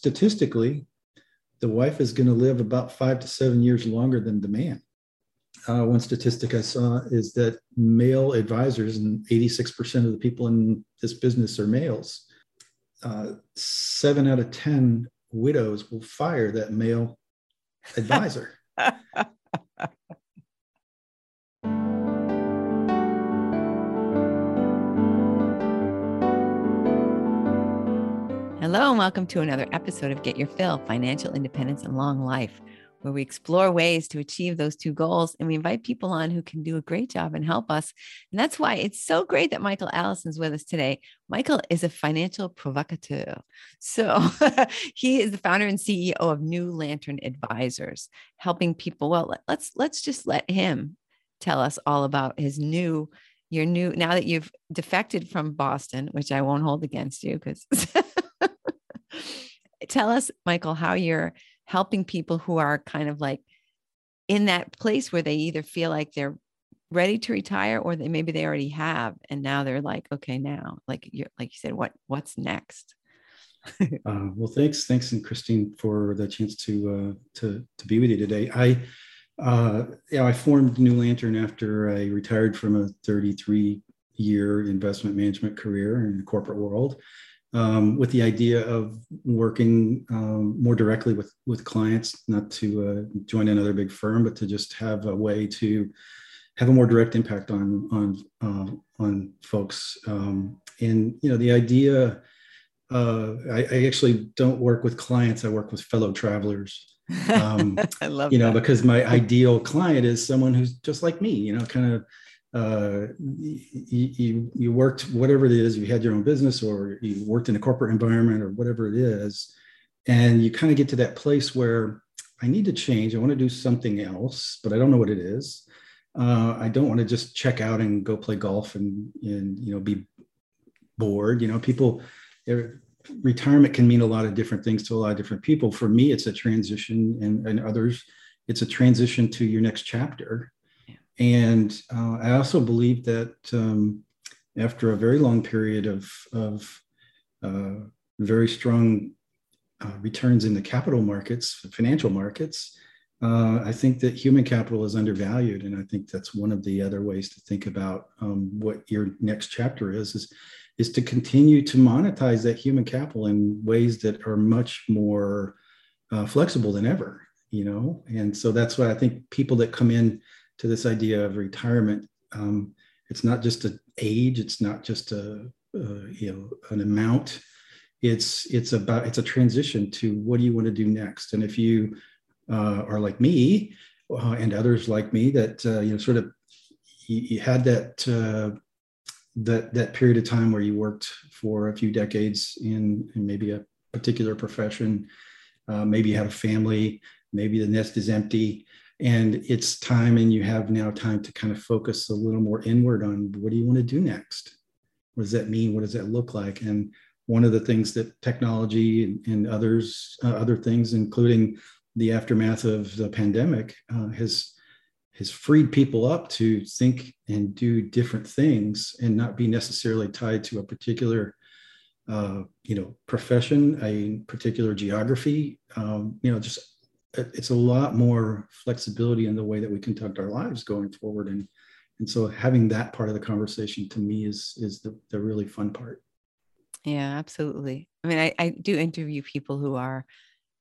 statistically, the wife is going to live about five to seven years longer than the man. Uh, one statistic I saw is that male advisors, and 86% of the people in this business are males, uh, seven out of 10 widows will fire that male advisor. Hello, and welcome to another episode of Get Your Fill Financial Independence and Long Life, where we explore ways to achieve those two goals. And we invite people on who can do a great job and help us. And that's why it's so great that Michael Allison's with us today. Michael is a financial provocateur. So he is the founder and CEO of New Lantern Advisors, helping people. Well, let's let's just let him tell us all about his new your new now that you've defected from Boston, which I won't hold against you because tell us, Michael, how you're helping people who are kind of like in that place where they either feel like they're ready to retire or they maybe they already have and now they're like okay now like you like you said what what's next? Uh, well thanks thanks and christine for the chance to uh, to to be with you today. I uh, yeah i formed new lantern after i retired from a 33 year investment management career in the corporate world um, with the idea of working um, more directly with with clients, not to uh, join another big firm, but to just have a way to have a more direct impact on on uh, on folks. Um, and you know, the idea. Uh, I, I, actually don't work with clients. I work with fellow travelers. Um, I love you know that. because my ideal client is someone who's just like me. You know, kind of uh, you, you worked whatever it is you had your own business or you worked in a corporate environment or whatever it is and you kind of get to that place where i need to change i want to do something else but i don't know what it is. Uh, i don't want to just check out and go play golf and, and you know be bored. You know people retirement can mean a lot of different things to a lot of different people. For me it's a transition and, and others it's a transition to your next chapter and uh, I also believe that um, after a very long period of, of uh, very strong uh, returns in the capital markets, financial markets, uh, I think that human capital is undervalued. And I think that's one of the other ways to think about um, what your next chapter is, is, is to continue to monetize that human capital in ways that are much more uh, flexible than ever, you know? And so that's why I think people that come in to this idea of retirement. Um, it's not just an age. It's not just a, you know an amount. It's it's about it's a transition to what do you want to do next. And if you uh, are like me uh, and others like me that uh, you know sort of you, you had that uh, that that period of time where you worked for a few decades in, in maybe a particular profession, uh, maybe you had a family, maybe the nest is empty and it's time and you have now time to kind of focus a little more inward on what do you want to do next? What does that mean? What does that look like? And one of the things that technology and, others uh, other things including the aftermath of the pandemic uh, has has freed people up to think and do different things and not be necessarily tied to a particular uh, you know profession a particular geography um, you know just it's a lot more flexibility in the way that we conduct our lives going forward. And and so having that part of the conversation to me is is the, the really fun part. Yeah absolutely. I mean I, I do interview people who are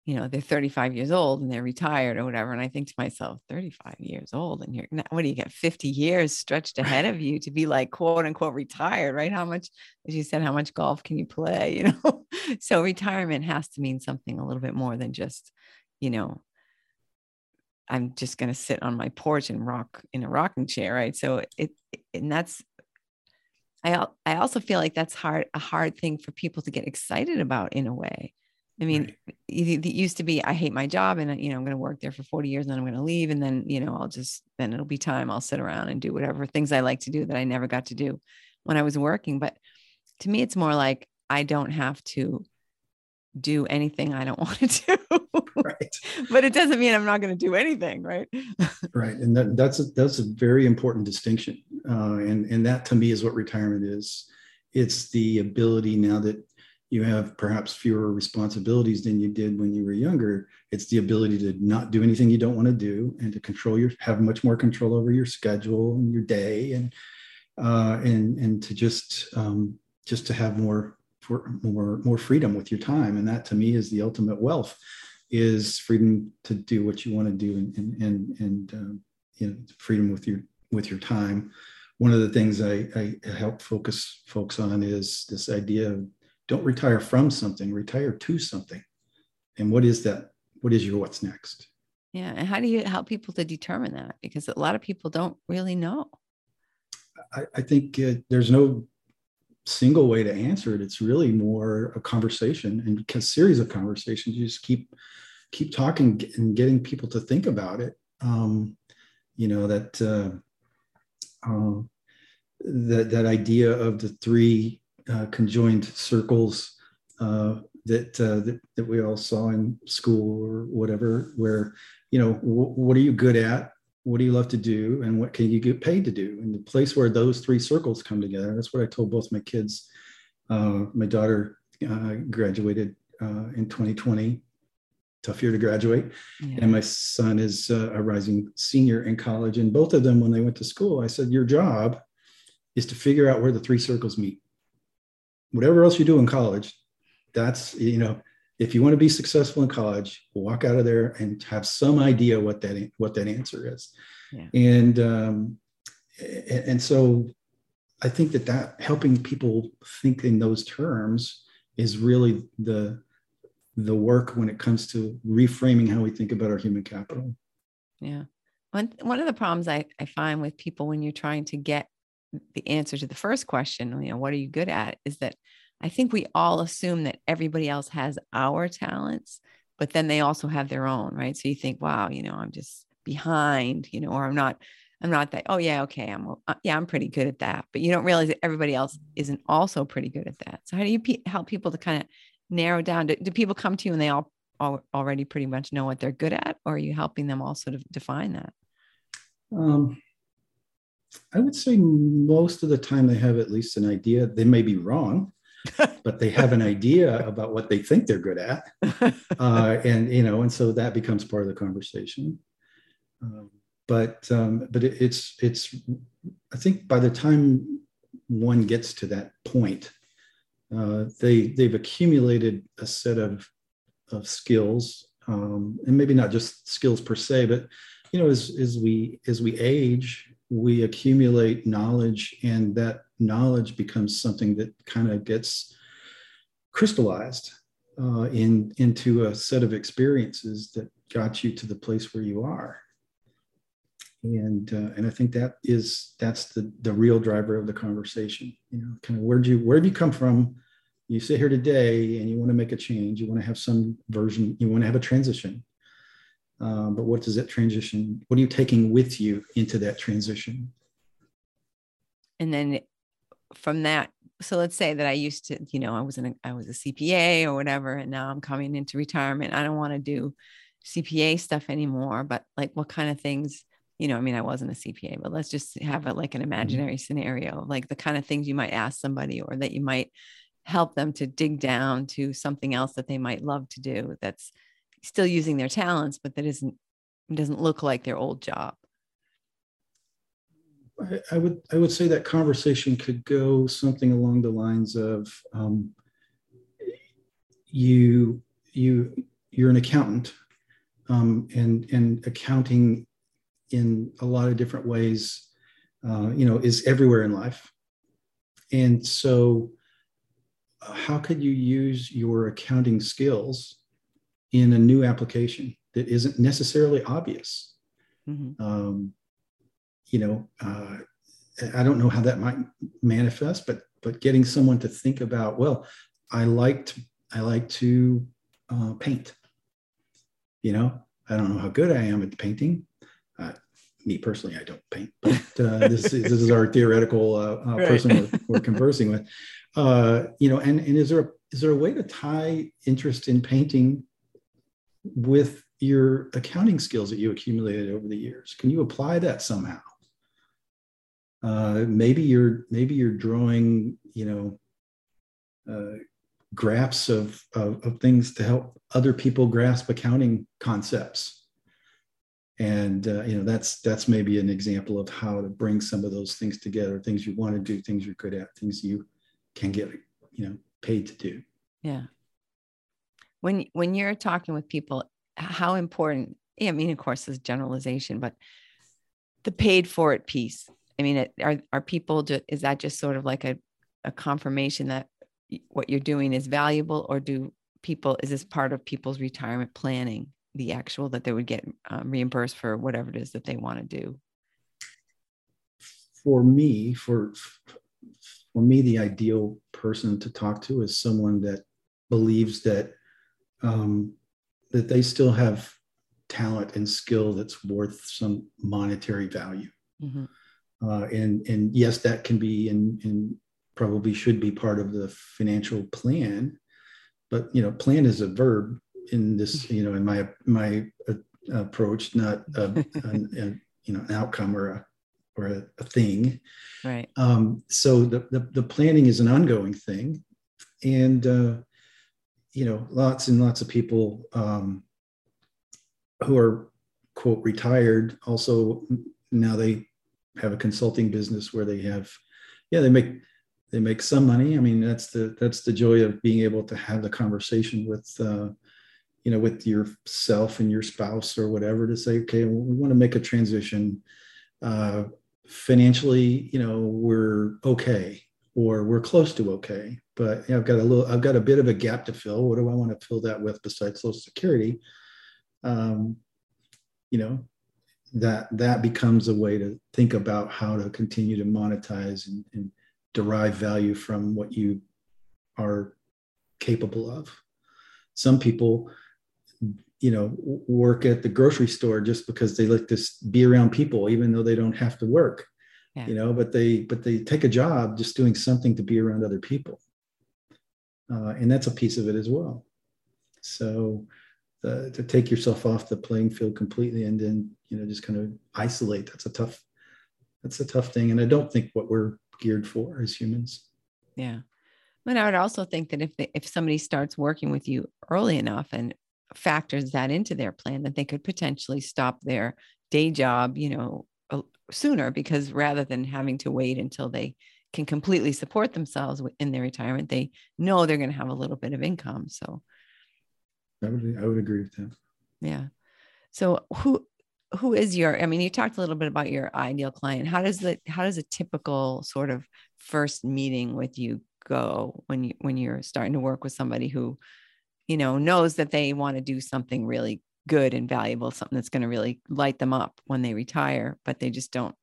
you know they're 35 years old and they're retired or whatever. And i think to myself 35 years old and you're what do you get 50 years stretched ahead of you to be like quote unquote retired right? How much as you said how much golf can you play you know? So retirement has to mean something a little bit more than just you know, I'm just going to sit on my porch and rock in a rocking chair, right? So it, and that's, I, I also feel like that's hard, a hard thing for people to get excited about in a way. I mean, right. it, it used to be, I hate my job and, you know, I'm going to work there for 40 years and then I'm going to leave. And then, you know, I'll just, then it'll be time. I'll sit around and do whatever things I like to do that I never got to do when I was working. But to me, it's more like I don't have to do anything I don't want to do. right. But it doesn't mean I'm not going to do anything, right? right. And that, that's a, that's a very important distinction. Uh, and, and that to me is what retirement is. It's the ability now that you have perhaps fewer responsibilities than you did when you were younger it's the ability to not do anything you don't want to do and to control your have much more control over your schedule and your day and uh, and and to just um, just to have more for more more freedom with your time and that to me is the ultimate wealth is freedom to do what you want to do and and and, and um, you know freedom with your with your time one of the things I, I help focus folks on is this idea of don't retire from something, retire to something. And what is that? What is your what's next? Yeah. And how do you help people to determine that? Because a lot of people don't really know. I, I think uh, there's no single way to answer it. It's really more a conversation and a series of conversations. You just keep keep talking and getting people to think about it. Um, you know that uh, uh, that that idea of the three uh, conjoined circles uh, that, uh, that, that we all saw in school or whatever, where you know w- what are you good at, what do you love to do, and what can you get paid to do, and the place where those three circles come together. That's what I told both my kids. Uh, my daughter uh, graduated uh, in 2020, tough year to graduate, yeah. and my son is a rising senior in college. And both of them, when they went to school, I said, "Your job is to figure out where the three circles meet." whatever else you do in college, that's, you know, if you want to be successful in college, walk out of there and have some idea what that, what that answer is. Yeah. And, um, and so I think that that helping people think in those terms is really the, the work when it comes to reframing how we think about our human capital. Yeah. One, one of the problems I, I find with people when you're trying to get the answer to the first question, you know, what are you good at? Is that I think we all assume that everybody else has our talents, but then they also have their own, right? So you think, wow, you know, I'm just behind, you know, or I'm not, I'm not that. Oh yeah, okay, I'm uh, yeah, I'm pretty good at that. But you don't realize that everybody else isn't also pretty good at that. So how do you help people to kind of narrow down? Do, do people come to you and they all, all already pretty much know what they're good at, or are you helping them all sort of define that? Um, I would say most of the time they have at least an idea. They may be wrong, but they have an idea about what they think they're good at, uh, and you know, and so that becomes part of the conversation. Um, but um, but it, it's it's I think by the time one gets to that point, uh, they they've accumulated a set of of skills, um, and maybe not just skills per se, but you know, as as we as we age we accumulate knowledge and that knowledge becomes something that kind of gets crystallized uh, in into a set of experiences that got you to the place where you are. And uh, and i think that is that's the the real driver of the conversation you know kind of where'd you where have you come from? You sit here today and you want to make a change you want to have some version you want to have a transition. Um, but what does that transition, what are you taking with you into that transition? And then from that, so let's say that I used to, you know, I was in a, I was a CPA or whatever, and now I'm coming into retirement. I don't want to do CPA stuff anymore, but like what kind of things, you know, I mean, I wasn't a CPA, but let's just have it like an mm-hmm. imaginary mm-hmm. scenario, like the kind of things you might ask somebody or that you might help them to dig down to something else that they might love to do that's still using their talents, but that isn't doesn't look like their old job. I, I would I would say that conversation could go something along the lines of um, you you you're an accountant um, and and accounting in a lot of different ways uh, you know is everywhere in life and so how could you use your accounting skills in a new application that isn't necessarily obvious. Mm-hmm. Um, you know, uh, I don't know how that might manifest, but but getting someone to think about, well, I liked I like to uh, paint. You know, I don't know how good I am at painting. Uh, me personally, I don't paint, but uh, this, is, this is our theoretical uh, uh, right. person we're, we're, conversing with. Uh, you know, and, and is there a, is there a way to tie interest in painting with your accounting skills that you accumulated over the years? Can you apply that somehow? Uh, maybe you're maybe you're drawing, you know, uh, graphs of, of, of things to help other people grasp accounting concepts. And uh, you know that's that's maybe an example of how to bring some of those things together things you want to do things you're good at things you can get you know paid to do. Yeah. When when you're talking with people how important i mean of course this generalization but the paid for it piece i mean it, are are people just, is that just sort of like a, a confirmation that what you're doing is valuable or do people is this part of people's retirement planning the actual that they would get um, reimbursed for whatever it is that they want to do for me for for me the ideal person to talk to is someone that believes that um, that they still have talent and skill that's worth some monetary value mm-hmm. Uh, and and yes that can be and, and probably should be part of the financial plan. But you know plan is a verb in this you know in my my uh, approach not a, a, a, you know an outcome or a or a, a thing. Right. Um, so the, the, the planning is an ongoing thing. And uh, you know lots and lots of people um, who are quote retired also now they have a consulting business where they have yeah they make they make some money. I mean that's the that's the joy of being able to have the conversation with uh, you know with yourself and your spouse or whatever to say okay we want to make a transition. Uh, financially you know we're okay or we're close to okay but you know, i've got a little i've got a bit of a gap to fill. What do i want to fill that with besides social security? Um, you know that that becomes a way to think about how to continue to monetize and, and derive value from what you are capable of. Some people you know work at the grocery store just because they like to be around people even though they don't have to work yeah. you know but they but they take a job just doing something to be around other people. Uh, and that's a piece of it as well. So the, to take yourself off the playing field completely and then you know just kind of isolate. That's a tough that's a tough thing. And i don't think what we're geared for as humans. Yeah. But I would also think that if they, if somebody starts working with you early enough and factors that into their plan that they could potentially stop their day job, you know, sooner because rather than having to wait until they can completely support themselves in their retirement, they know they're going to have a little bit of income. So I would, I would agree with that. Yeah. So who, who is your, I mean, you talked a little bit about your ideal client. How does the, how does a typical sort of first meeting with you go when you, when you're starting to work with somebody who you know, knows that they want to do something really good and valuable, something that's going to really light them up when they retire, but they just don't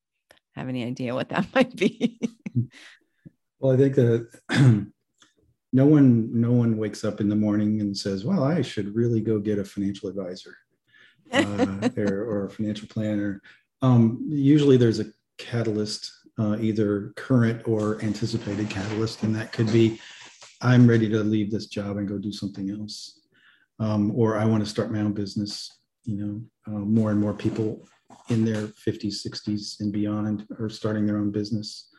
have any idea what that might be. well, I think that no one no one wakes up in the morning and says, "Well, I should really go get a financial advisor uh, or, or, a financial planner." Um, usually, there's a catalyst, uh, either current or anticipated catalyst, and that could be I'm ready to leave this job and go do something else. Um, or I want to start my own business. You know, uh, more and more people in their 50s, 60s, and beyond are starting their own business.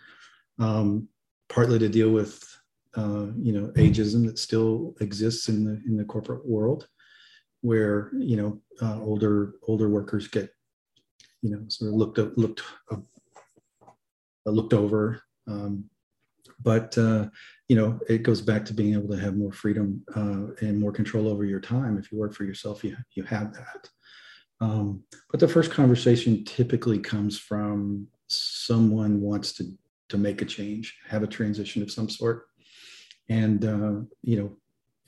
Um, partly to deal with, uh, you know, ageism that still exists in the in the corporate world, where you know uh, older older workers get, you know, sort of looked looked uh, looked over. Um, but uh, you know it goes back to being able to have more freedom uh, and more control over your time. If you work for yourself you, you have that. Um, but the first conversation typically comes from someone wants to to make a change have a transition of some sort and uh, you know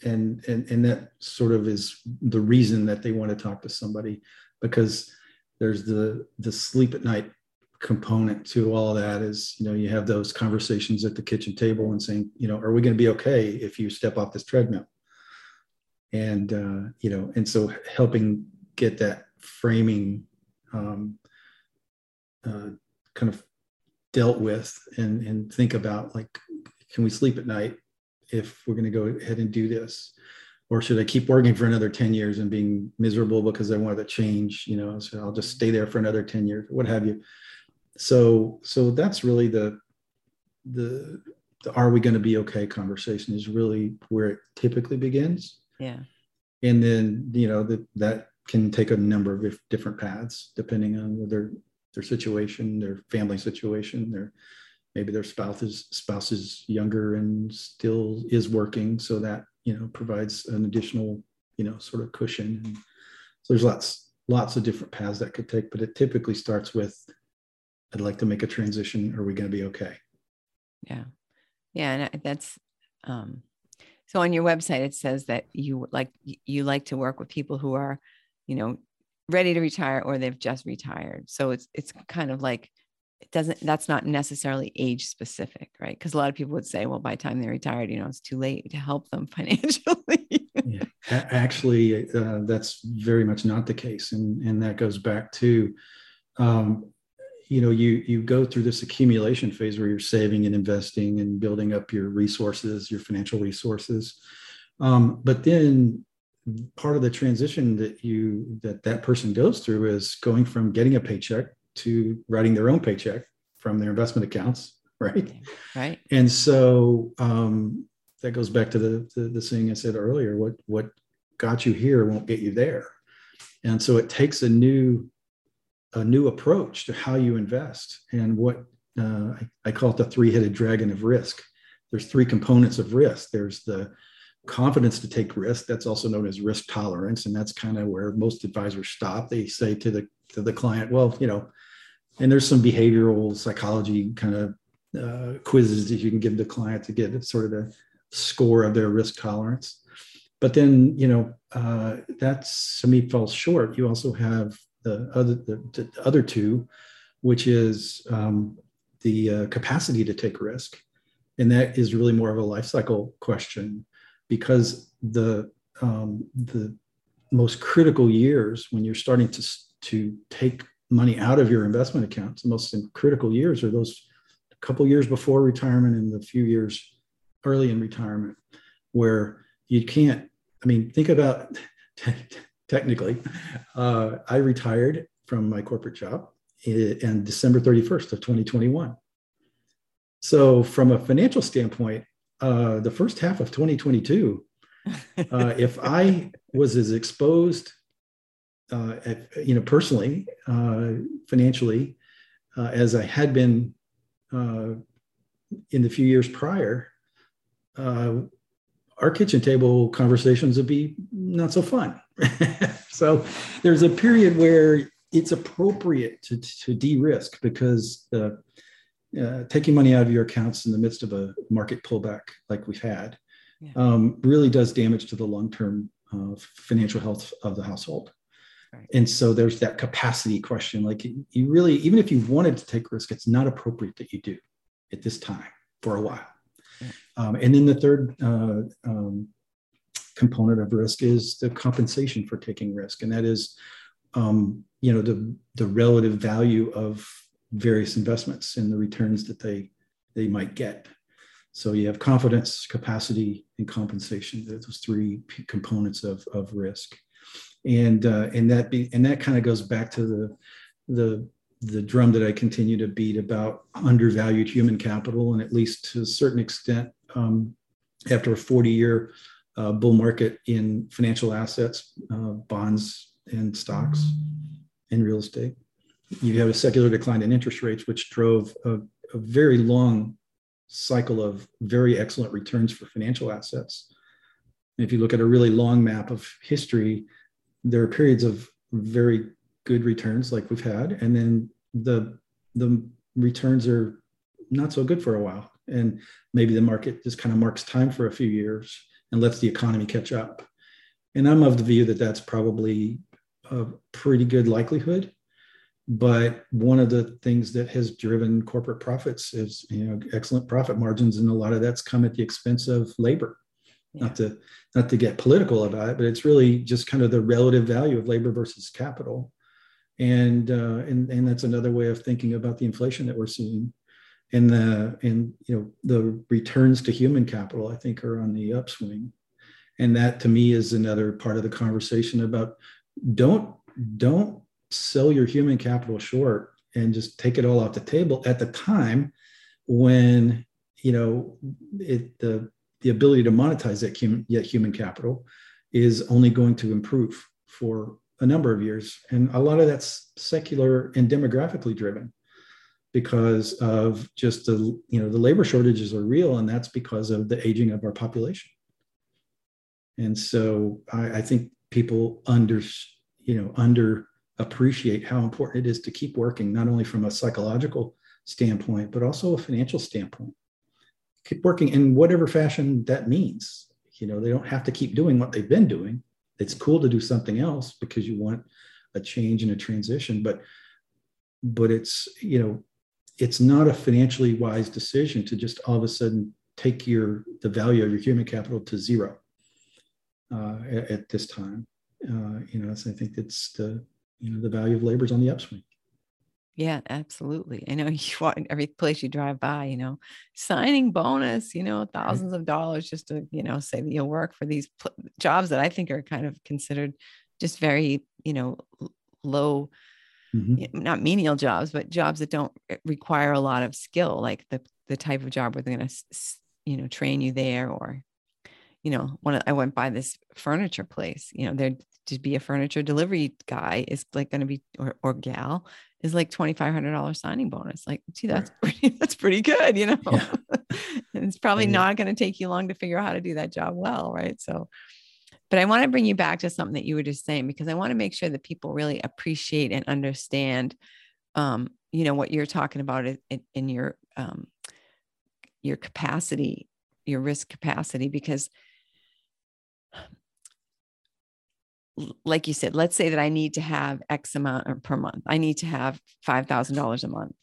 and and and that sort of is the reason that they want to talk to somebody because there's the the sleep at night component to all that is you know you have those conversations at the kitchen table and saying you know are we going to be okay if you step off this treadmill? And uh, you know and so helping get that framing um, uh, kind of dealt with and and think about like can we sleep at night if we're going to go ahead and do this or should i keep working for another 10 years and being miserable because i wanted to change you know so i'll just stay there for another 10 years what have you so so that's really the the the are we going to be okay conversation is really where it typically begins. Yeah. And then, you know, that that can take a number of different paths depending on their their situation, their family situation, their maybe their spouse is spouse is younger and still is working, so that you know provides an additional you know sort of cushion. And so there's lots lots of different paths that could take, but it typically starts with I'd like to make a transition. Are we going to be okay? Yeah. Yeah. And that's, um, so on your website, it says that you like, you like to work with people who are, you know, ready to retire or they've just retired. So it's, it's kind of like, it doesn't, that's not necessarily age specific, right? Because a lot of people would say, well, by the time they're retired, you know, it's too late to help them financially. yeah. Actually, uh, that's very much not the case. And, and that goes back to, um, you know you you go through this accumulation phase where you're saving and investing and building up your resources your financial resources um, but then part of the transition that you that that person goes through is going from getting a paycheck to writing their own paycheck from their investment accounts right right and so um, that goes back to the, the the saying i said earlier what what got you here won't get you there and so it takes a new a new approach to how you invest and what uh, I, I, call it the three-headed dragon of risk. There's three components of risk. There's the confidence to take risk. That's also known as risk tolerance, and that's kind of where most advisors stop. They say to the to the client, "Well, you know," and there's some behavioral psychology kind of uh, quizzes that you can give the client to get sort of the score of their risk tolerance. But then, you know, uh, that's to me falls short. You also have the other the, the other two, which is um, the uh, capacity to take risk, and that is really more of a life cycle question, because the um, the most critical years when you're starting to to take money out of your investment accounts, the most critical years are those couple years before retirement and the few years early in retirement, where you can't. I mean, think about technically. Uh, I retired from my corporate job in December 31st of 2021. So from a financial standpoint, uh, the first half of 2022, uh, if I was as exposed, uh, at, you know, personally, uh, financially, uh, as I had been in the few years prior, our kitchen table conversations would be not so fun. so there's a period where it's appropriate to, to de-risk because uh, uh, taking money out of your accounts in the midst of a market pullback like we've had yeah. um, really does damage to the long-term uh, financial health of the household. Right. And so there's that capacity question. Like you really, even if you wanted to take risk, it's not appropriate that you do at this time for a while. Um, and then the third uh, um, component of risk is the compensation for taking risk, and that is, um, you know, the the relative value of various investments and the returns that they they might get. So you have confidence, capacity, and compensation. Those three components of, of risk, and uh, and that be and that kind of goes back to the the the drum that I continue to beat about undervalued human capital, and at least to a certain extent, um, after a 40 year uh, bull market in financial assets, uh, bonds, and stocks, and real estate. You have a secular decline in interest rates, which drove a, a very long cycle of very excellent returns for financial assets. And if you look at a really long map of history, there are periods of very good returns like we've had, and then the the returns are not so good for a while, and maybe the market just kind of marks time for a few years and lets the economy catch up. And I'm of the view that that's probably a pretty good likelihood. But one of the things that has driven corporate profits is you know excellent profit margins, and a lot of that's come at the expense of labor. Yeah. Not to not to get political about it, but it's really just kind of the relative value of labor versus capital. And uh, and and that's another way of thinking about the inflation that we're seeing. And the and you know the returns to human capital i think are on the upswing. And that to me is another part of the conversation about don't don't sell your human capital short and just take it all off the table at the time when you know, it, the the ability to monetize that human, yet human capital is only going to improve for a number of years, and a lot of that's secular and demographically driven because of just the you know the labor shortages are real, and that's because of the aging of our population. And so I, I think people under you know under appreciate how important it is to keep working, not only from a psychological standpoint, but also a financial standpoint. Keep working in whatever fashion that means. You know, they don't have to keep doing what they've been doing. It's cool to do something else because you want a change and a transition, but but it's you know it's not a financially wise decision to just all of a sudden take your the value of your human capital to zero uh, at, at, this time. Uh, you know, so I think it's the you know the value of labor is on the upswing. Yeah, absolutely. I know you want every place you drive by, you know, signing bonus, you know, thousands of dollars just to, you know, say that you'll work for these pl- jobs that I think are kind of considered just very, you know, low, mm-hmm. not menial jobs, but jobs that don't require a lot of skill, like the the type of job where they're going to, you know, train you there or you know, when I went by this furniture place, you know, there to be a furniture delivery guy is like going to be or, or gal is like twenty five hundred dollars signing bonus. Like, gee, that's pretty that's pretty good, you know. Yeah. it's probably yeah. not going to take you long to figure out how to do that job well, right? So, but I want to bring you back to something that you were just saying because I want to make sure that people really appreciate and understand, um, you know, what you're talking about in, in your um, your capacity, your risk capacity, because like you said, let's say that I need to have X amount per month. I need to have $5,000 a month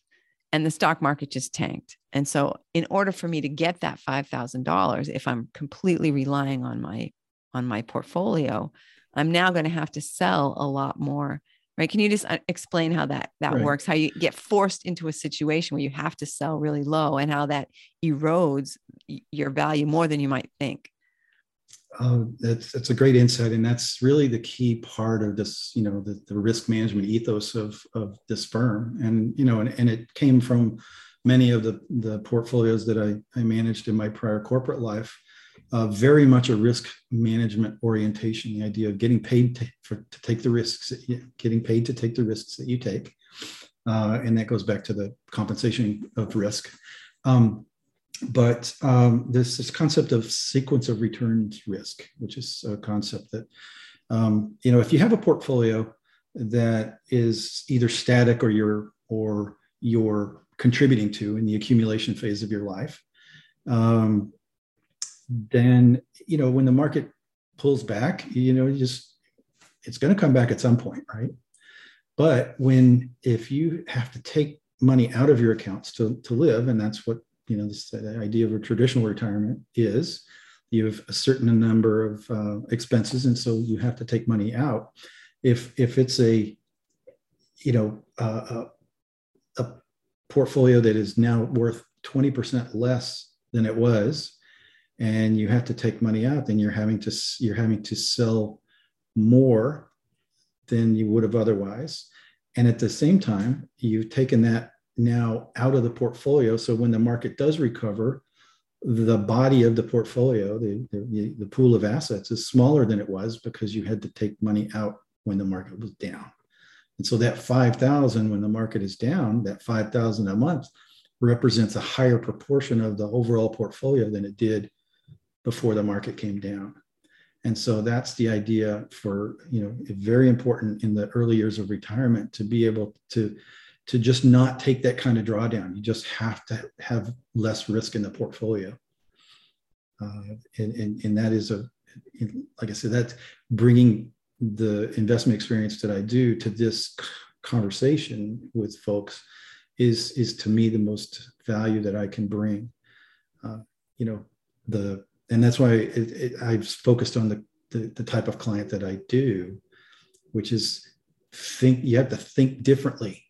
and the stock market just tanked. And so in order for me to get that $5,000, if I'm completely relying on my, on my portfolio, I'm now going to have to sell a lot more. Right. Can you just uh, explain how that, that right. works, how you get forced into a situation where you have to sell really low and how that erodes your value more than you might think? Oh, that's that's a great insight, and that's really the key part of this. You know, the, the risk management ethos of of this firm, and you know, and, and it came from many of the the portfolios that I, I managed in my prior corporate life. Uh, very much a risk management orientation. The idea of getting paid to, for, to take the risks, getting paid to take the risks that you take, uh, and that goes back to the compensation of risk. Um, but um, this, this concept of sequence of returns risk, which is a concept that, um, you know, if you have a portfolio that is either static or you're, or you're contributing to in the accumulation phase of your life, um, then, you know, when the market pulls back, you know, you just, it's going to come back at some point, right? But when, if you have to take money out of your accounts to, to live, and that's what you know this the idea of a traditional retirement is you have a certain number of uh, expenses and so you have to take money out. If if it's a you know uh, a, a portfolio that is now worth 20% less than it was and you have to take money out then you're having to you're having to sell more than you would have otherwise. And at the same time you've taken that now out of the portfolio. So when the market does recover, the body of the portfolio, the, the, the, pool of assets is smaller than it was because you had to take money out when the market was down. And so that 5,000 when the market is down, that 5,000 a month represents a higher proportion of the overall portfolio than it did before the market came down. And so that's the idea for, you know, very important in the early years of retirement to be able to to just not take that kind of drawdown. You just have to have less risk in the portfolio. Uh, and, and, and that is a, like I said, that's bringing the investment experience that I do to this conversation with folks is, is to me the most value that I can bring. Uh, you know, the, and that's why it, it, I've focused on the, the, the type of client that I do, which is think, you have to think differently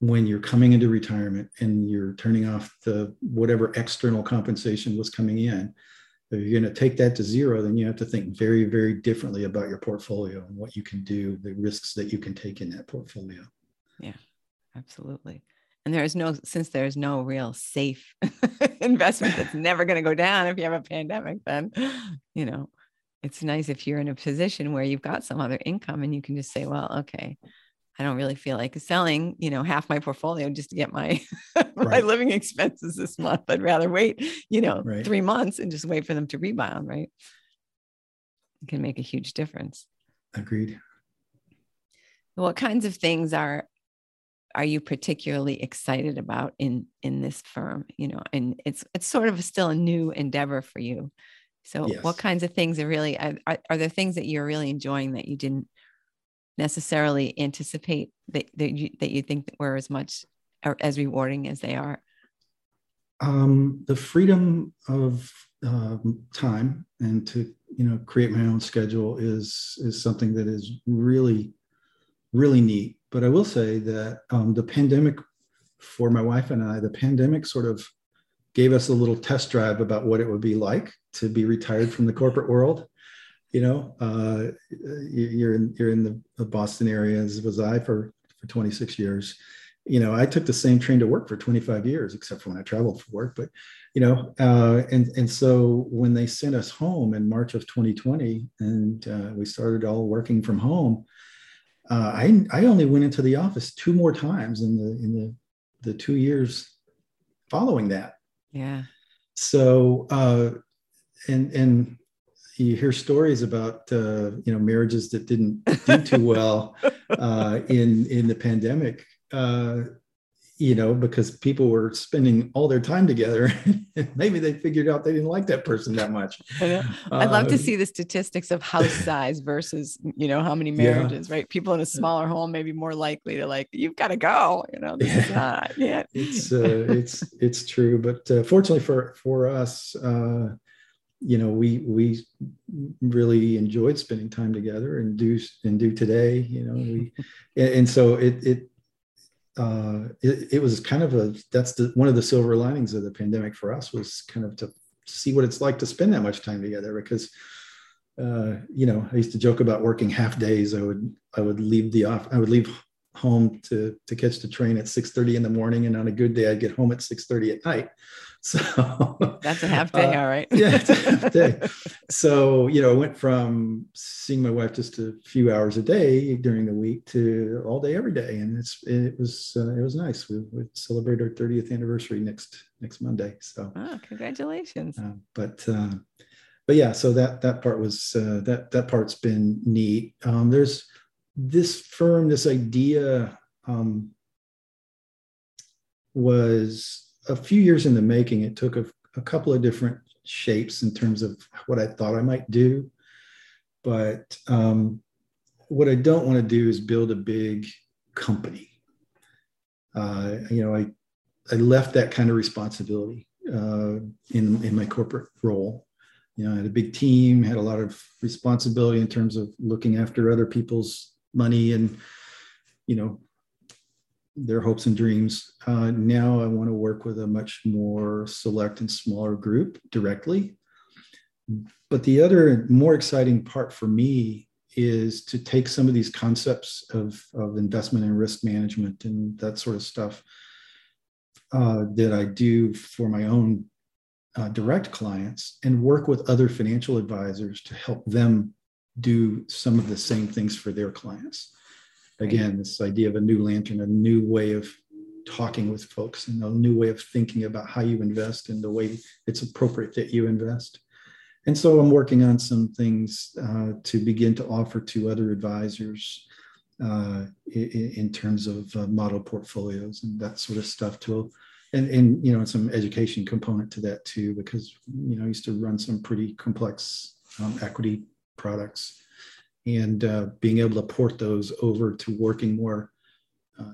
when you're coming into retirement and you're turning off the whatever external compensation was coming in if you're going to take that to zero then you have to think very very differently about your portfolio and what you can do the risks that you can take in that portfolio. Yeah absolutely. And there is no since there's no real safe investment that's never going to go down if you have a pandemic then you know it's nice if you're in a position where you've got some other income and you can just say well okay i don't really feel like selling you know half my portfolio just to get my my Right. living expenses this month i'd rather wait you know Right. three months and just wait for them to rebound right it can make a huge difference Agreed. what kinds of things are are you particularly excited about in in this firm you know and it's it's sort of still a new endeavor for you so what kinds of things are really are are there things that you're really enjoying that you didn't necessarily anticipate that that you that you think that were as much as rewarding as they are? Um, the freedom of um, time and to you know create my own schedule is is something that is really really neat. But i will say that um, the pandemic for my wife and i the pandemic sort of gave us a little test drive about what it would be like to be retired from the corporate world you know uh, you- you're in you're in the, the boston area as was i for for 26 years you know, I took the same train to work for 25 years, except for when I traveled for work. But, you know, uh, and and so when they sent us home in March of 2020, and uh, we started all working from home, uh, I I only went into the office two more times in the in the the two years following that. yeah So, uh, and and you hear stories about uh, you know marriages that didn't do too well uh, in in the pandemic. Uh, you know, because people were spending all their time together, maybe they figured out they didn't like that person that much. I'd love to Uh, see the statistics of house size versus, you know, how many Yeah. marriages, right? People in a smaller home may be more likely to like, you've got to go, you know, this is Yeah. not yet. it's uh, it's it's true but uh, fortunately for for us uh, you know we we really enjoyed spending time together and do and do today you know we and, so it it uh it, it was kind of a that's the one of the silver linings of the pandemic for us was kind of to see what it's like to spend that much time together because uh you know i used to joke about working half days. I would i would leave the off i would leave home to to catch the train at 6 30 in the morning and on a good day i'd get home at 6 30 at night so That's a half day, uh, all right. yeah, it's a half day. so you know i went from seeing my wife just a few hours a day during the week to all day every day and it's it was uh, it was nice we would celebrate our 30th anniversary next next monday so Oh, congratulations. uh, but uh, but yeah so that that part was uh, that that part's been neat um, there's this firm this idea um, was a few years in the making. It took a, a couple of different shapes in terms of what i thought i might do. But um, what i don't want to do is build a big company. Uh, you know i i left that kind of responsibility uh, in in my corporate role. You know, I had a big team, had a lot of responsibility in terms of looking after other people's money and you know their hopes and dreams. Uh, now I want to work with a much more select and smaller group directly. But the other more exciting part for me is to take some of these concepts of, of investment and risk management and that sort of stuff uh, that I do for my own uh, direct clients and work with other financial advisors to help them do some of the same things for their clients. Again, this idea of a new lantern, a new way of talking with folks, and a new way of thinking about how you invest and the way it's appropriate that you invest. And so I'm working on some things uh, to begin to offer to other advisors uh, in, in terms of uh, model portfolios and that sort of stuff to and and you know some education component to that too because you know I used to run some pretty complex um, equity products and uh, being able to port those over to working more uh,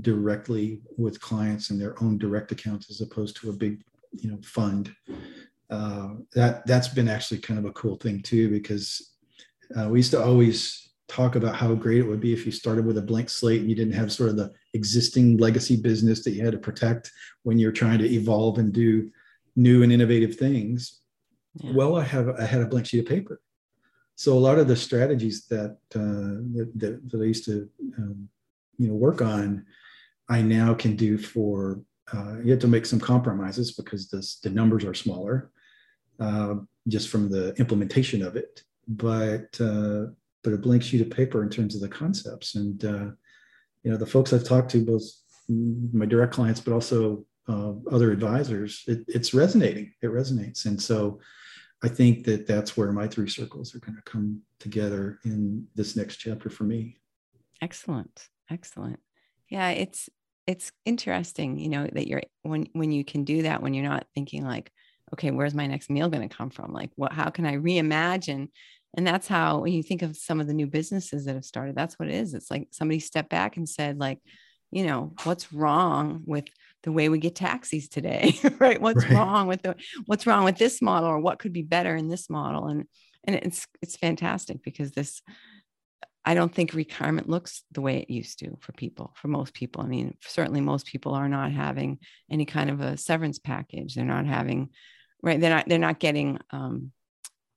directly with clients in their own direct accounts as opposed to a big you know fund uh, that that's been actually kind of a cool thing too because uh, we used to always talk about how great it would be if you started with a blank slate and you didn't have sort of the existing legacy business that you had to protect when you're trying to evolve and do new and innovative things. Yeah. Well, I have I had a blank sheet of paper, so a lot of the strategies that uh, that, that, I used to um, you know work on I now can do for uh, you have to make some compromises because this, the numbers are smaller uh, just from the implementation of it. But uh, but a blank sheet of paper in terms of the concepts and uh, you know the folks I've talked to, both my direct clients, but also uh, other advisors, it, it's resonating. It resonates, and so I think that that's where my three circles are going to come together in this next chapter for me. Excellent, excellent. Yeah, it's it's interesting, you know, that you're when when you can do that when you're not thinking like, okay, where's my next meal going to come from? Like, what? How can I reimagine? And that's how when you think of some of the new businesses that have started, that's what it is. It's like somebody stepped back and said, like, you know, what's wrong with the way we get taxis today, right? What's right. wrong with the what's wrong with this model, or what could be better in this model? And and it's it's fantastic because this I don't think retirement looks the way it used to for people, for most people. I mean, certainly most people are not having any kind of a severance package. They're not having, right? They're not, they're not getting, um,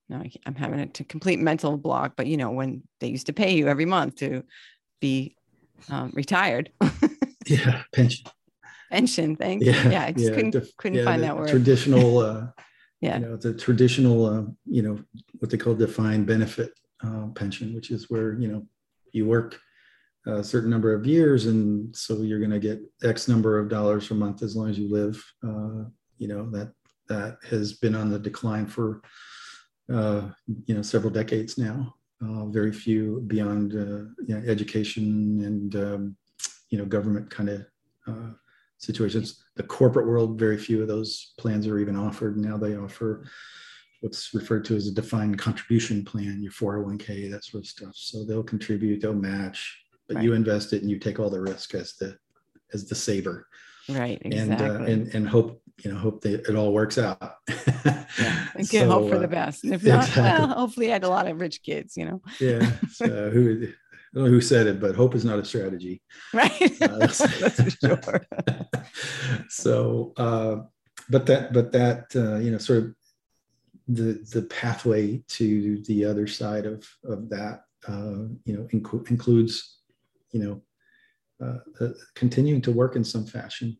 no, I'm having a complete mental block, but you know, when they used to pay you every month to be um, retired. yeah. Pension. Pension thing. Yeah. yeah I just yeah, couldn't, def- couldn't yeah, find that word. Traditional, uh, yeah. You know, the traditional, uh, you know, what they call defined benefit uh, pension, which is where you know you work a certain number of years, and so you're going to get X number of dollars a month as long as you live. Uh, you know that that has been on the decline for uh, you know several decades now. Uh, very few beyond uh, you know, education and um, you know government kind of uh, situations. The corporate world, very few of those plans are even offered. Now they offer what's referred to as a defined contribution plan, your 401k, that sort of stuff. So they'll contribute, they'll match, but right. you invest it and you take all the risk as the as the saver. Right. Exactly. And uh, and and hope you know hope that it all works out. yeah. And so, hope for the uh, best. And if not, exactly. well, hopefully I had a lot of rich kids. You know. yeah. So who. I don't know who said it, but hope is not a strategy. Right. Uh, sure. so, uh, but that, but that, uh, you know, sort of the the pathway to the other side of of that uh, you know inc- includes you know uh, uh, continuing to work in some fashion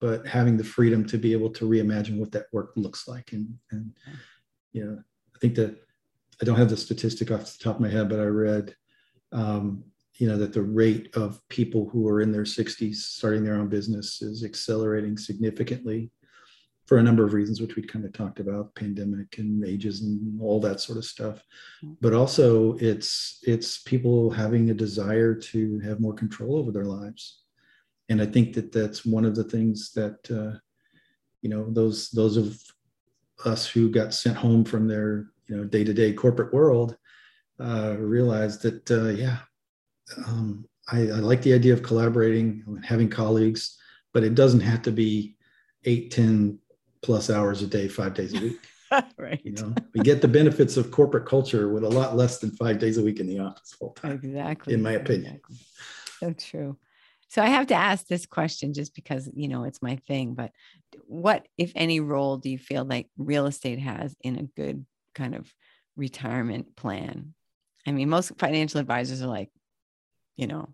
but having the freedom to be able to reimagine what that work looks like and and you know i think that i don't have the statistic off the top of my head but i read um, you know that the rate of people who are in their 60s starting their own business is accelerating significantly for a number of reasons, which we kind of talked about, pandemic and ages and all that sort of stuff. Mm-hmm. But also, it's it's people having a desire to have more control over their lives, and I think that that's one of the things that uh, you know those those of us who got sent home from their you know day to day corporate world uh, realized that uh, yeah. Um, I, I like the idea of collaborating and having colleagues, but it doesn't have to be eight, 10, plus hours a day, five days a week. right. You know, we get the benefits of corporate culture with a lot less than five days a week in the office full time. Exactly. In my opinion. Exactly. So true. So I have to ask this question just because, you know, it's my thing, but what, if any, role do you feel like real estate has in a good kind of retirement plan? I mean, most financial advisors are like, you know,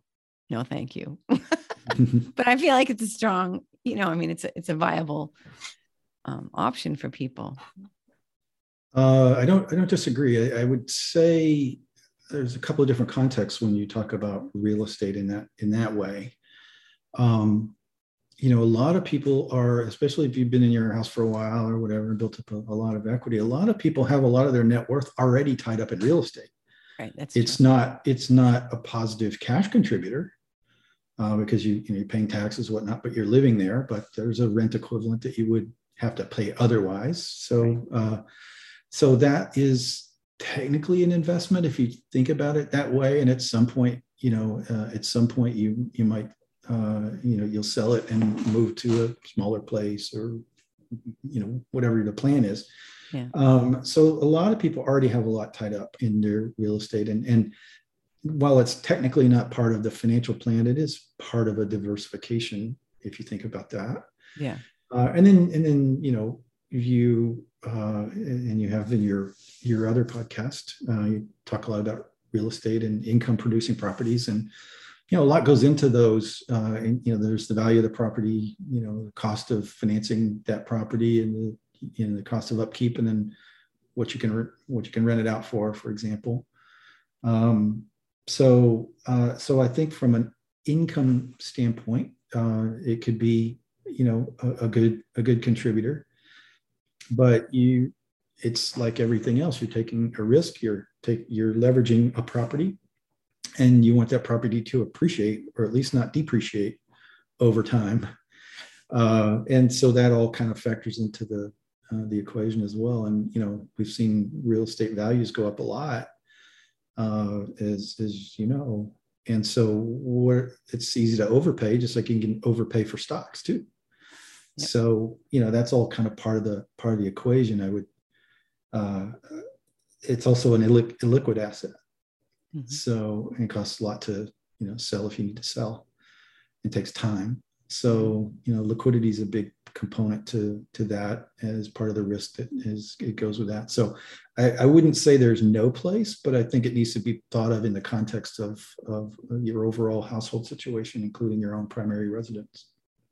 no, thank you. but I feel like it's a strong, you know, I mean, it's a, it's a viable um, option for people. Uh, I don't. I don't disagree. I, I, would say there's a couple of different contexts when you talk about real estate in that in that way. Um, you know, a lot of people are, especially if you've been in your house for a while or whatever, built up a, a lot of equity. A lot of people have a lot of their net worth already tied up in real estate. Right. That's it's true. not. It's not a positive cash contributor. Uh, because you, you know, you're paying taxes, whatnot, but you're living there. But there's a rent equivalent that you would have to pay otherwise. So, uh, so that is technically an investment if you think about it that way. And at some point, you know, uh, at some point you you might uh, you know you'll sell it and move to a smaller place or you know whatever the plan is. Yeah. Um, so a lot of people already have a lot tied up in their real estate and and while it's technically not part of the financial plan, it is part of a diversification if you think about that. Yeah. Uh, and then and then you know you uh, and you have in your your other podcast uh, you talk a lot about real estate and income producing properties and you know, a lot goes into those. Uh, and, you know, there's the value of the property, you know, the cost of financing that property and the, you know, the cost of upkeep and then what you can, what you can rent it out for, for example. Um, so, uh, so I think from an income standpoint, uh, it could be, you know, a, a good, a good contributor, but you, it's like everything else. You're taking a risk. You're take, you're leveraging a property and you want that property to appreciate or at least not depreciate over time. Uh, and so that all kind of factors into the uh, the equation as well. And you know, we've seen real estate values go up a lot, uh, as as you know. And so it's easy to overpay, just like you can overpay for stocks too. Yep. So you know that's all kind of part of the part of the equation. I would. Uh, it's also an illiquid, illiquid asset. Mm-hmm. So it costs a lot to you know sell if you need to sell. It takes time. So you know liquidity is a big component to to that as part of the risk that is it goes with that. So I, I wouldn't say there's no place, but I think it needs to be thought of in the context of of your overall household situation, including your own primary residence.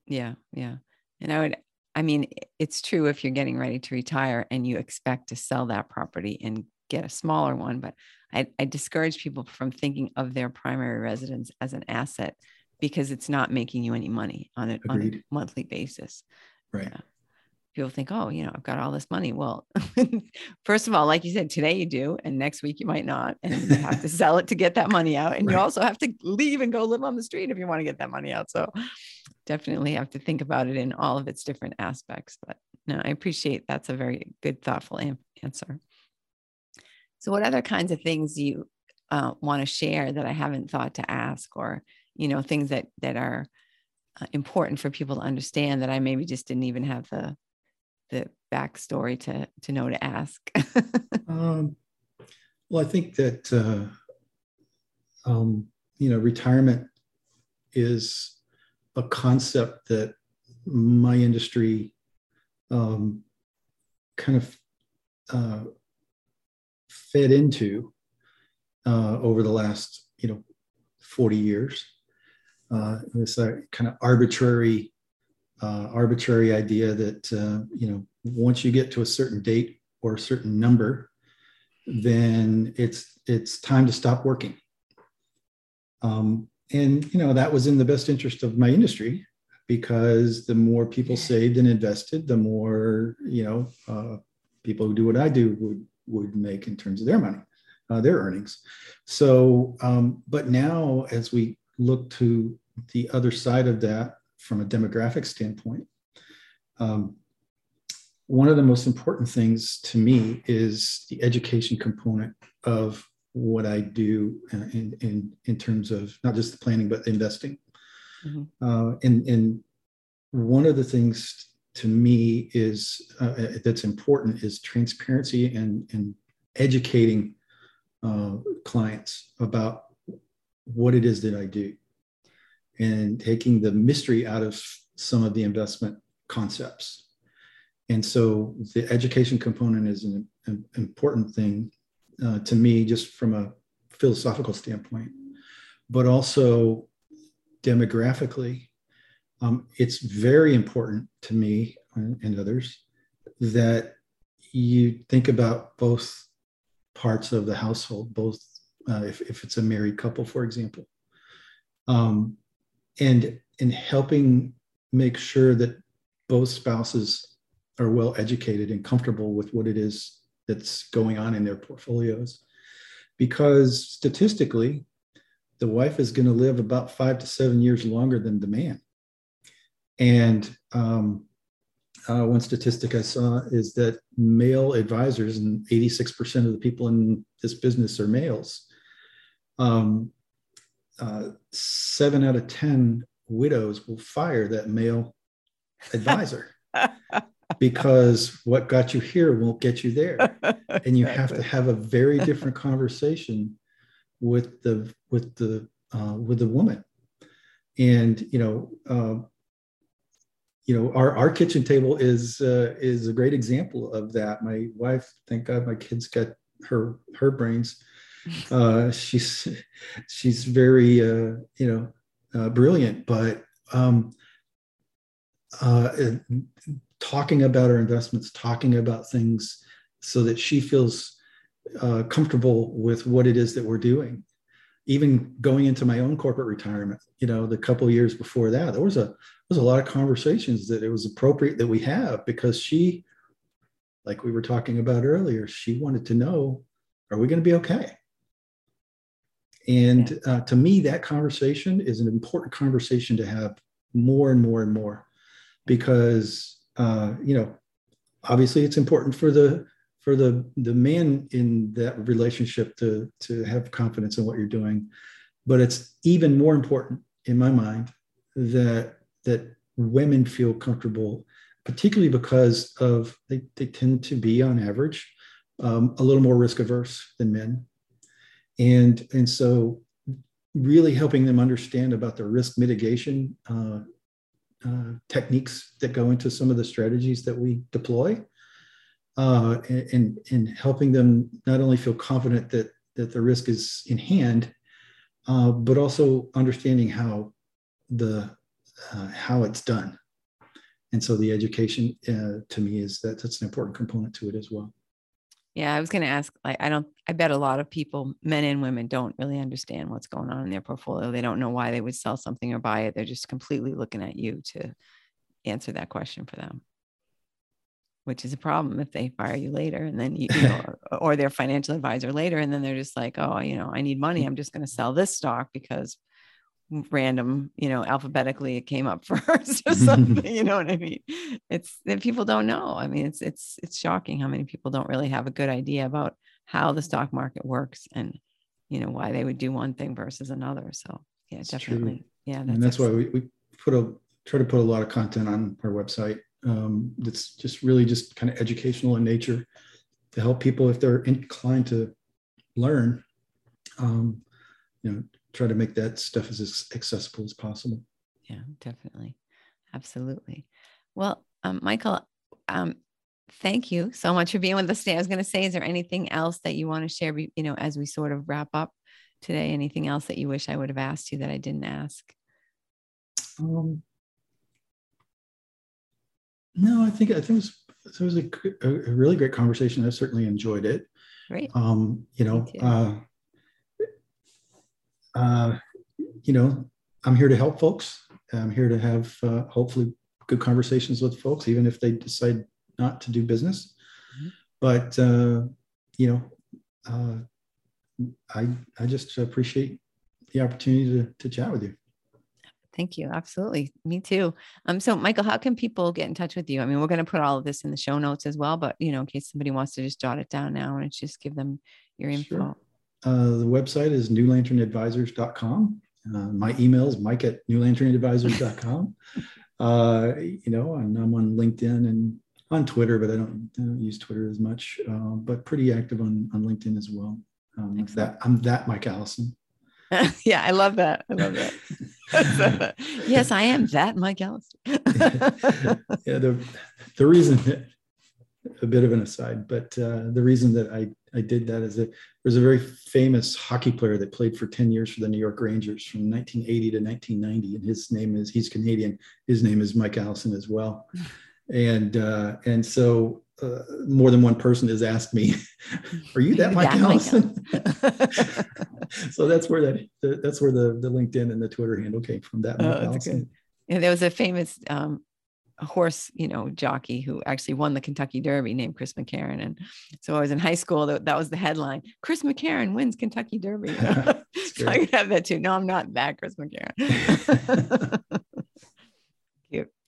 Yeah, yeah, and I would. I mean, it's true if you're getting ready to retire and you expect to sell that property and get a smaller one, but I, I discourage people from thinking of their primary residence as an asset because it's not making you any money on, it, on a monthly basis. Right. Yeah. People think, oh, you know, I've got all this money. Well, first of all, like you said, today you do, and next week you might not. And you have to sell it to get that money out. And right. you also have to leave and go live on the street if you want to get that money out. So definitely have to think about it in all of its different aspects. But no, I appreciate that's a very good, thoughtful answer. So, what other kinds of things do you uh, want to share that I haven't thought to ask, or you know, things that that are important for people to understand that I maybe just didn't even have the the backstory to to know to ask? um, well, I think that uh, um, you know, retirement is a concept that my industry um, kind of uh, fed into uh, over the last you know 40 years. Uh, this uh, kind of arbitrary uh, arbitrary idea that uh, you know once you get to a certain date or a certain number, then it's it's time to stop working. Um, and you know that was in the best interest of my industry because the more people saved and invested, the more you know uh, people who do what I do would would make in terms of their money, uh, their earnings. So, um, but now as we look to the other side of that from a demographic standpoint, um, one of the most important things to me is the education component of what I do in, in, in terms of not just the planning, but investing. Mm-hmm. Uh, and, and one of the things to me is uh, that's important is transparency and, and educating uh, clients about what it is that I do and taking the mystery out of some of the investment concepts. And so the education component is an, an important thing uh, to me, just from a philosophical standpoint, but also demographically um, it's very important to me and others that you think about both parts of the household, both uh, if, if it's a married couple, for example, um, and in helping make sure that both spouses are well educated and comfortable with what it is that's going on in their portfolios. Because statistically, the wife is going to live about five to seven years longer than the man. And um, uh, one statistic I saw is that male advisors, and 86% of the people in this business are males, um, uh, seven out of 10 widows will fire that male advisor because what got you here won't get you there. And you have to have a very different conversation with the with the uh, with the woman. And you know, uh, you know our, our kitchen table is uh, is a great example of that my wife thank god my kids got her her brains uh, she's she's very uh, you know uh, brilliant, but um, uh, talking about our investments, talking about things, so that she feels uh, comfortable with what it is that we're doing. Even going into my own corporate retirement, you know, the couple years before that, there was a there was a lot of conversations that it was appropriate that we have because she, like we were talking about earlier, she wanted to know, are we going to be okay? And uh, to me, that conversation is an important conversation to have more and more and more because, uh, you know, obviously it's important for the for the the man in that relationship to to have confidence in what you're doing. But it's even more important in my mind that that women feel comfortable particularly because of they, they tend to be on average um, a little more risk averse than men and and so really helping them understand about the risk mitigation uh, uh, techniques that go into some of the strategies that we deploy uh, and, and helping them not only feel confident that that the risk is in hand uh, but also understanding how the uh, how it's done. And so the education uh, to me is that that's an important component to it as well yeah, I was going to ask. Like, I don't. I bet a lot of people, men and women, don't really understand what's going on in their portfolio. They don't know why they would sell something or buy it. They're just completely looking at you to answer that question for them, which is a problem if they fire you later, and then you, you know, or, or their financial advisor later, and then they're just like, oh, you know, I need money. Mm. I'm just going to sell this stock because random, you know, alphabetically it came up first or something. you know what I mean? It's that people don't know. I mean, it's it's it's shocking how many people don't really have a good idea about how the stock market works and you know why they would do one thing versus another. So yeah, it's definitely. True. Yeah, that's and that's excellent. why we, we put a try to put a lot of content on our website. Um, that's just really just kind of educational in nature to help people if they're inclined to learn. Um, you know, try to make that stuff as accessible as possible. Yeah, definitely. Absolutely. Well, um, Michael, um, thank you so much for being with us today. I was going to say, is there anything else that you want to share, you know, as we sort of wrap up today? Anything else that you wish I would have asked you that I didn't ask? Um, no, I think I think it was, it was a, a really great conversation. I certainly enjoyed it. Right. Um, you know, uh, uh, you know, I'm here to help folks. I'm here to have uh, hopefully good conversations with folks, even if they decide not to do business. Mm-hmm. But uh, you know, uh, I I just appreciate the opportunity to, to chat with you. Thank you. Absolutely. Me too. Um, so Michael, how can people get in touch with you? I mean, we're going to put all of this in the show notes as well, but you know, in case somebody wants to just jot it down now and just give them your info. Sure. Uh, the website is newlanternadvisors.com. Uh, my email is mike at newlanternadvisors.com. uh, you know, and I'm on LinkedIn and on Twitter, but I don't, I don't use Twitter as much, uh, but pretty active on, on LinkedIn as well. Um, that I'm that Mike Allison. yeah, I love that. I love that. yes, I am that Mike Allison. yeah, the the reason a bit of an aside, but uh, the reason that I, I did that is that there's a very famous hockey player that played for 10 years for the New York Rangers from 1980 to 1990. And his name is, he's Canadian. His name is Mike Allison as well. And, uh, and so uh, more than one person has asked me, are you that Mike Allison? so that's where that, that's where the, the LinkedIn and the Twitter handle came from that. Mike oh, Allison. And there was a famous um, horse, you know, jockey who actually won the Kentucky Derby named Chris McCarron. And so I was in high school. That, that was the headline. Chris McCarron wins Kentucky Derby. so I could have that too. No, I'm not that Chris McCarron.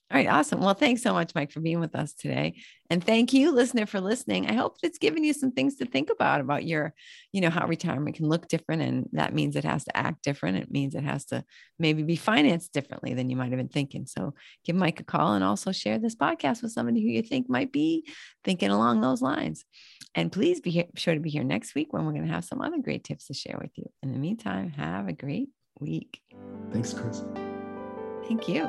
All right, awesome. Well, thanks so much, Mike, for being with us today. And thank you, listener, for listening. I hope it's given you some things to think about about your, you know, how retirement can look different. And that means it has to act different. It means it has to maybe be financed differently than you might have been thinking. So give Mike a call and also share this podcast with somebody who you think might be thinking along those lines. And please be here, sure to be here next week when we're going to have some other great tips to share with you. In the meantime, have a great week. Thanks, Chris. Thank you.